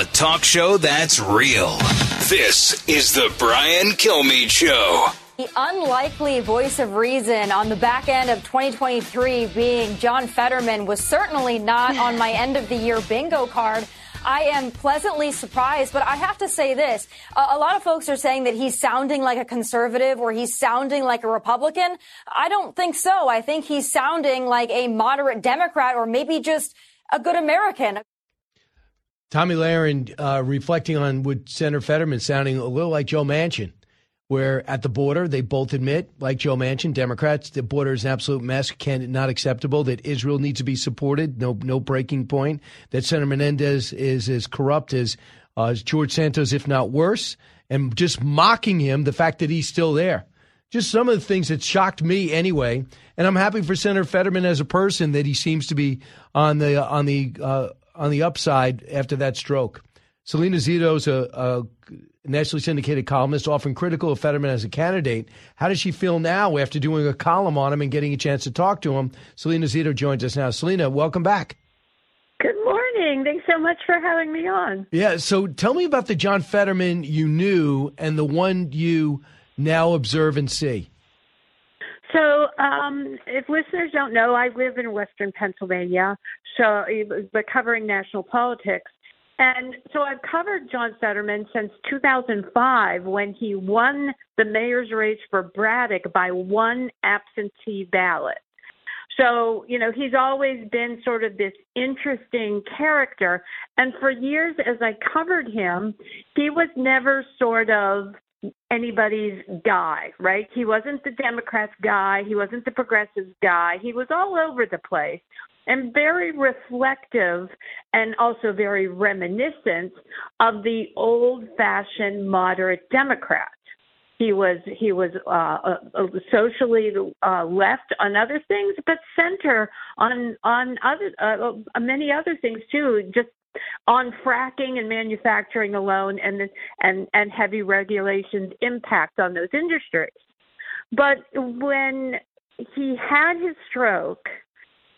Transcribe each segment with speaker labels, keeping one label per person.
Speaker 1: a talk show that's real. This is the Brian Kilmeade Show.
Speaker 2: The unlikely voice of reason on the back end of 2023 being John Fetterman was certainly not on my end of the year bingo card. I am pleasantly surprised, but I have to say this. A, a, lot of folks are saying that he's sounding like a conservative or he's sounding like a Republican. I don't think so. I think he's sounding like a moderate Democrat or maybe just a good American.
Speaker 3: Tomi Lahren uh, reflecting on what Senator Fetterman sounding a little like Joe Manchin where at the border they both admit, like Joe Manchin, Democrats, the border is an absolute mess, can not acceptable. That Israel needs to be supported, no no breaking point. That Senator Menendez is as corrupt as, uh, as George Santos, if not worse, and just mocking him the fact that he's still there. Just some of the things that shocked me anyway, and I'm happy for Senator Fetterman as a person that he seems to be on the on the uh, on the upside after that stroke. Salena Zito's a, a nationally syndicated columnist, often critical of Fetterman as a candidate. How does she feel now after doing a column on him and getting a chance to talk to him? Salena Zito joins us now. Salena, welcome back.
Speaker 4: Good morning. Thanks so much for having me on.
Speaker 3: Yeah, so tell me about the John Fetterman you knew and the one you now observe and see.
Speaker 4: So, um, if listeners don't know, I live in Western Pennsylvania, so but covering national politics. And so I've covered John Fetterman since 2005 when he won the mayor's race for Braddock by one absentee ballot. So, you know, he's always been sort of this interesting character. And for years, as I covered him, he was never sort of anybody's guy, right? He wasn't the Democrats guy. He wasn't the progressives guy. He was all over the place and very reflective and also very reminiscent of the old fashioned moderate Democrat. He was he was uh, uh, socially uh, left on other things, but center on on other uh, many other things too. Just on fracking and manufacturing alone, and and and heavy regulations impact on those industries. But when he had his stroke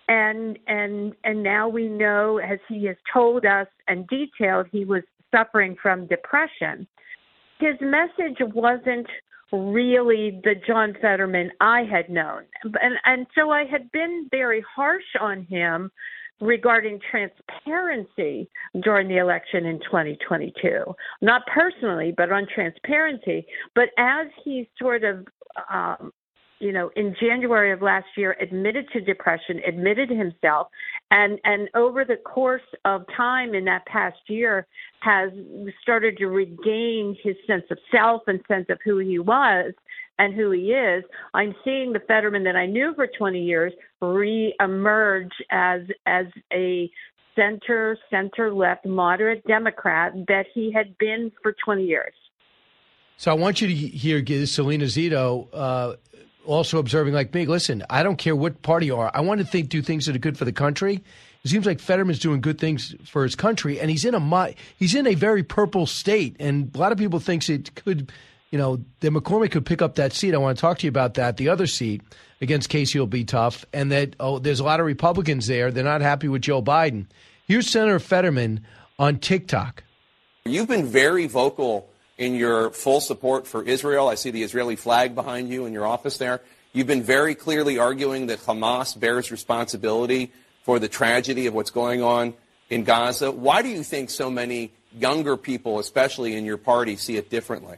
Speaker 4: and and and now we know as he has told us and detailed he was suffering from depression his message wasn't really the John Fetterman I had known and and so I had been very harsh on him regarding transparency during the election in 2022 not personally but on transparency. But as he sort of um, you know, in January of last year, admitted to depression, admitted himself, and and over the course of time in that past year, has started to regain his sense of self and sense of who he was and who he is. I'm seeing the Fetterman that I knew for 20 years re-emerge as as a center, center left, moderate Democrat that he had been for 20 years.
Speaker 3: So I want you to hear Salena Zito uh, also observing like me, listen, I don't care what party you are. I want to think do things that are good for the country. It seems like Fetterman's doing good things for his country, and he's in a he's in a very purple state, and a lot of people thinks it could, you know, that McCormick could pick up that seat. I want to talk to you about that. The other seat against Casey will be tough, and that oh, there's a lot of Republicans there. They're not happy with Joe Biden. Here's Senator Fetterman on TikTok.
Speaker 5: You've been very vocal in your full support for Israel. I see the Israeli flag behind you in your office there. You've been very clearly arguing that Hamas bears responsibility for the tragedy of what's going on in Gaza. Why do you think so many younger people, especially in your party, see it differently?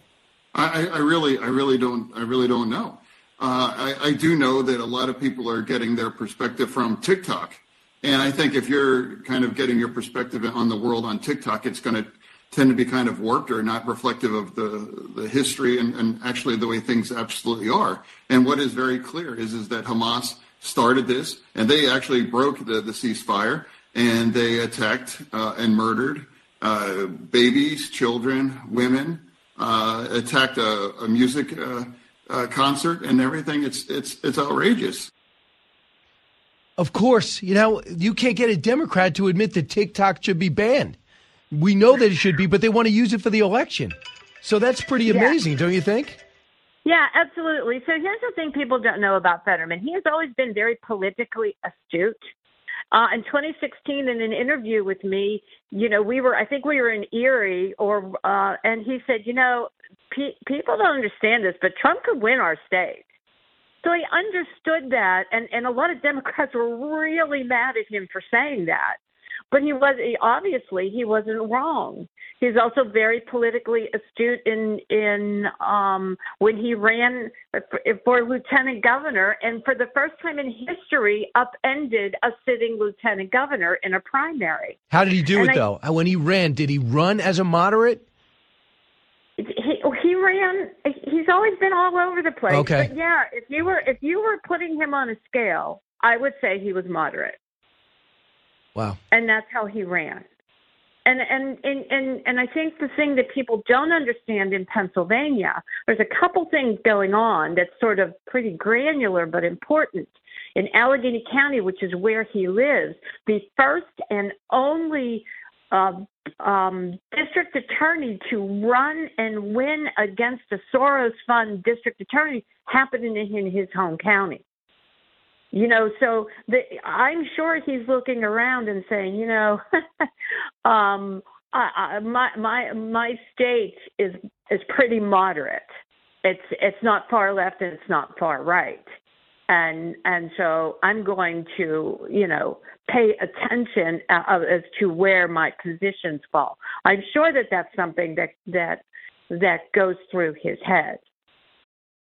Speaker 6: I, I really, I really don't, I really don't know. Uh, I, I do know that a lot of people are getting their perspective from TikTok, and I think if you're kind of getting your perspective on the world on TikTok, it's going to tend to be kind of warped or not reflective of the, the history and, and actually the way things absolutely are. And what is very clear is, is that Hamas started this and they actually broke the, the ceasefire and they attacked uh, and murdered uh, babies, children, women, uh, attacked a, a music uh, uh, concert and everything. It's, it's, it's outrageous.
Speaker 3: Of course, you know, you can't get a Democrat to admit that TikTok should be banned. We know that it should be, but they want to use it for the election. So that's pretty amazing, yeah. don't you think?
Speaker 4: Yeah, absolutely. So here's the thing people don't know about Fetterman. He has always been very politically astute. Uh, in 2016, in an interview with me, you know, we were, I think we were in Erie, or, uh, and he said, you know, pe- people don't understand this, but Trump could win our state. So he understood that, and and a lot of Democrats were really mad at him for saying that. But he was he, obviously he wasn't wrong. He's also very politically astute in in um, when he ran for, for lieutenant governor, and for the first time in history, upended a sitting lieutenant governor in a primary.
Speaker 3: How did he do
Speaker 4: And
Speaker 3: it
Speaker 4: I-
Speaker 3: though? When he ran, did he run as a moderate?
Speaker 4: he he ran he's always been all over the place
Speaker 3: Okay.
Speaker 4: but yeah if you were if you were putting him on a scale i would say he was moderate
Speaker 3: Wow.
Speaker 4: and that's how he ran and and and and, and i think the thing that people don't understand in pennsylvania there's a couple things going on that's sort of pretty granular but important in allegheny county which is where he lives the first and only uh, um, district attorney to run and win against a Soros fund district attorney happened in, in his home county. You know, so the, I'm sure he's looking around and saying, you know, um, I, I, my my my state is is pretty moderate. It's it's not far left and it's not far right, and and so I'm going to you know pay attention uh, as to where my positions fall. I'm sure that that's something that that that goes through his head.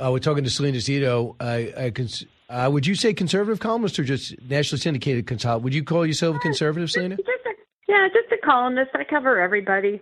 Speaker 3: Uh, we're talking to Salena Zito. Uh, uh, cons- uh, would you say conservative columnist or just nationally syndicated consultant? Would you call yourself a conservative, Salena?
Speaker 4: Just a, yeah, just a columnist. I cover everybody.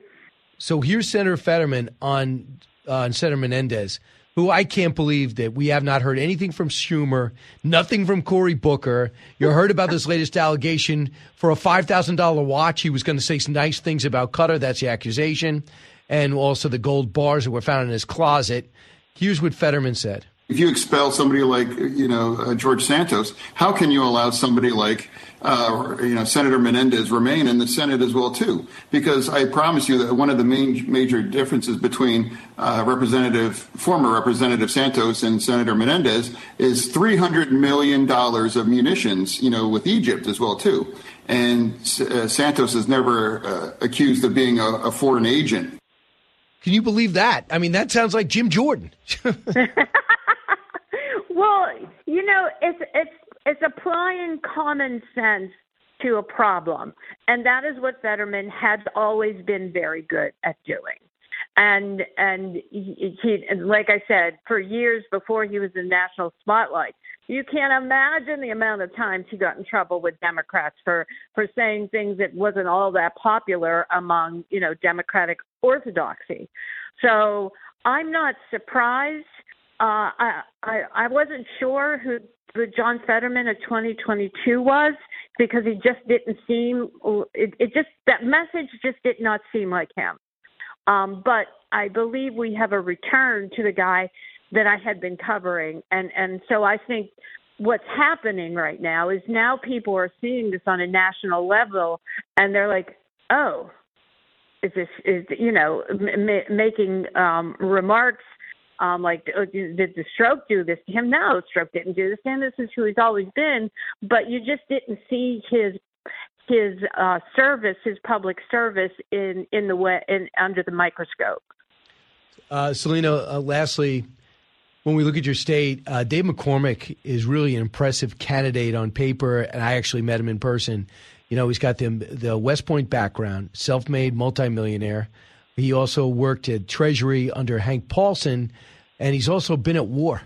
Speaker 3: So here's Senator Fetterman on uh, on Senator Menendez, who I can't believe that we have not heard anything from Schumer, nothing from Cory Booker. You heard about this latest allegation for a five thousand dollar watch. He was going to say some nice things about Qatar. That's the accusation, and also the gold bars that were found in his closet. Here's what Fetterman said.
Speaker 6: If you expel somebody like you know uh, George Santos, how can you allow somebody like uh, you know Senator Menendez remain in the Senate as well too? Because I promise you that one of the main major differences between uh, Representative former Representative Santos and Senator Menendez is three hundred million dollars of munitions, you know, with Egypt as well too. And uh, Santos is never uh, accused of being a, a foreign agent.
Speaker 3: Can you believe that? I mean, that sounds like Jim Jordan.
Speaker 4: Well, you know, it's it's it's applying common sense to a problem, and that is what Fetterman has always been very good at doing. And and he, he and like I said, for years before he was in national spotlight, you can't imagine the amount of times he got in trouble with Democrats for for saying things that wasn't all that popular among you know Democratic orthodoxy. So I'm not surprised. Uh, I, I I wasn't sure who, who John Fetterman of 2022 was because he just didn't seem it, it just that message just did not seem like him. Um, but I believe we have a return to the guy that I had been covering, and and so I think what's happening right now is now people are seeing this on a national level, and they're like, oh, is this is you know m- m- making um, remarks um, like oh, did the stroke do this to him? No, stroke didn't do this to him. This is who he's always been, but you just didn't see his his uh, service, his public service in in the way in under the microscope.
Speaker 3: Uh, Salena, uh, lastly, when we look at your state, uh, Dave McCormick is really an impressive candidate on paper, and I actually met him in person. You know, he's got the, the West Point background, self made multimillionaire. He also worked at Treasury under Hank Paulson, and he's also been at war.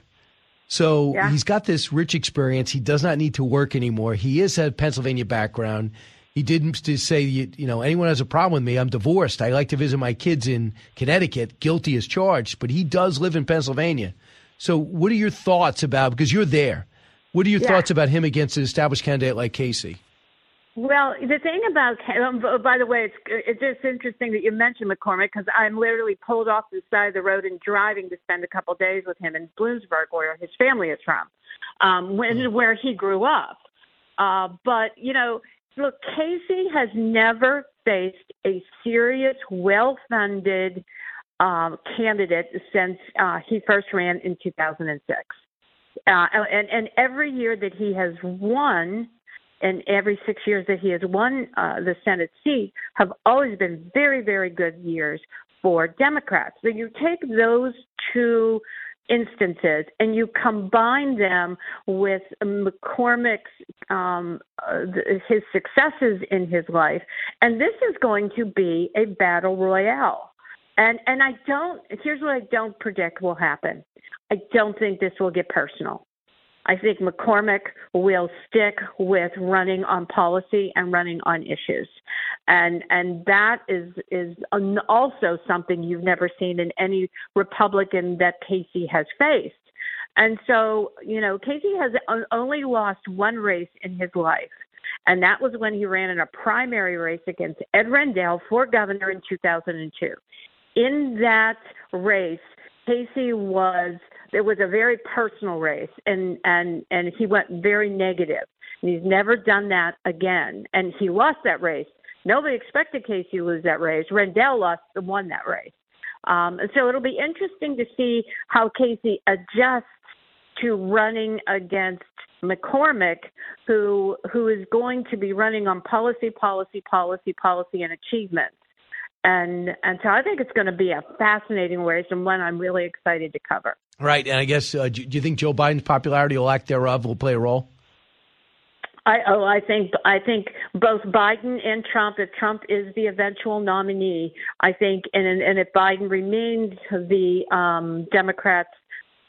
Speaker 3: So
Speaker 4: Yeah.
Speaker 3: he's got this rich experience. He does not need to work anymore. He is a Pennsylvania background. He didn't say, you, you know, anyone has a problem with me, I'm divorced. I like to visit my kids in Connecticut, guilty as charged, but he does live in Pennsylvania. So what are your thoughts about, because you're there, what are your
Speaker 4: Yeah.
Speaker 3: thoughts about him against an established candidate like Casey?
Speaker 4: Well, the thing about, um, by the way, it's it's just interesting that you mentioned McCormick because I'm literally pulled off the side of the road and driving to spend a couple of days with him in Bloomsburg, where his family is from, um, when mm. where he grew up. Uh, but you know, look, Casey has never faced a serious, well-funded um, candidate since uh, he first ran in 2006. Uh, and, and every year that he has won, and every six years that he has won uh, the Senate seat, have always been very, very good years for Democrats. So you take those two instances and you combine them with McCormick's um, uh, his successes in his life, and this is going to be a battle royale. And and I don't. Here's what I don't predict will happen. I don't think this will get personal. I think McCormick will stick with running on policy and running on issues, and and that is is also something you've never seen in any Republican that Casey has faced. And so, you know, Casey has only lost one race in his life, and that was when he ran in a primary race against Ed Rendell for governor in 2002. In that race, Casey was it was a very personal race and and and he went very negative. And he's never done that again. And he lost that race. Nobody expected casey to lose that race. Rendell lost and won that race. Um and so it'll be interesting to see how casey adjusts to running against mccormick who who is going to be running on policy policy policy policy and achievements. And and so I think it's going to be a fascinating race and one I'm really excited to cover.
Speaker 3: Right, and I guess uh, do you think Joe Biden's popularity or lack thereof will play a role?
Speaker 4: I oh I think I think both Biden and Trump. If Trump is the eventual nominee, I think, and and if Biden remains the um, Democrats'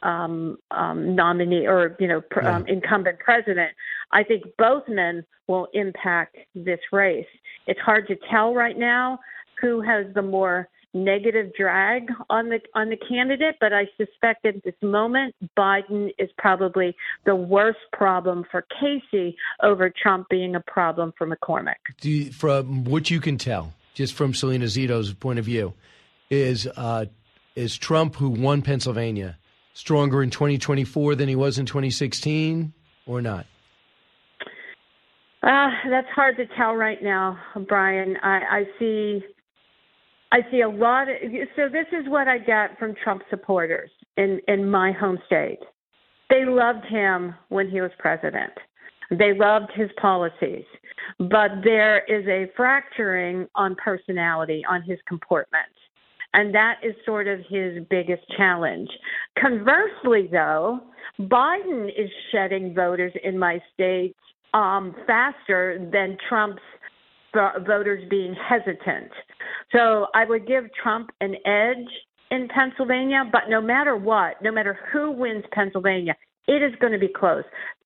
Speaker 4: um, um, nominee or you know pr- yeah. um, incumbent president, I think both men will impact this race. It's hard to tell right now who has the more negative drag on the on the candidate, but I suspect at this moment Biden is probably the worst problem for Casey over Trump being a problem for McCormick.
Speaker 3: You, from what you can tell, just from Salena Zito's point of view, is uh, is Trump who won Pennsylvania stronger in 2024 than he was in 2016 or not?
Speaker 4: Uh, that's hard to tell right now, Brian. I, I see I see a lot of so this is what I get from Trump supporters in in my home state. They loved him when he was president. They loved his policies. But there is a fracturing on personality, on his comportment. And that is sort of his biggest challenge. Conversely, though, Biden is shedding voters in my state um, faster than Trump's voters being hesitant. So I would give Trump an edge in Pennsylvania, but no matter what, no matter who wins Pennsylvania, it is going to be close.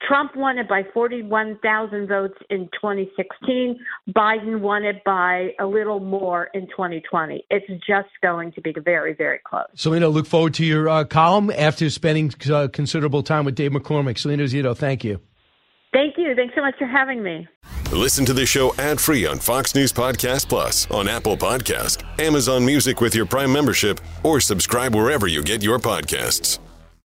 Speaker 4: Trump won it by 41,000 votes in 2016. Biden won it by a little more in 2020. It's just going to be very, very close.
Speaker 3: Salena, look forward to your uh, column after spending uh, considerable time with Dave McCormick. Salena Zito, thank you.
Speaker 4: Thank you. Thanks so much for having me.
Speaker 7: Listen to the show ad free on Fox News Podcast Plus, on Apple Podcast, Amazon Music with your Prime membership, or subscribe wherever you get your podcasts.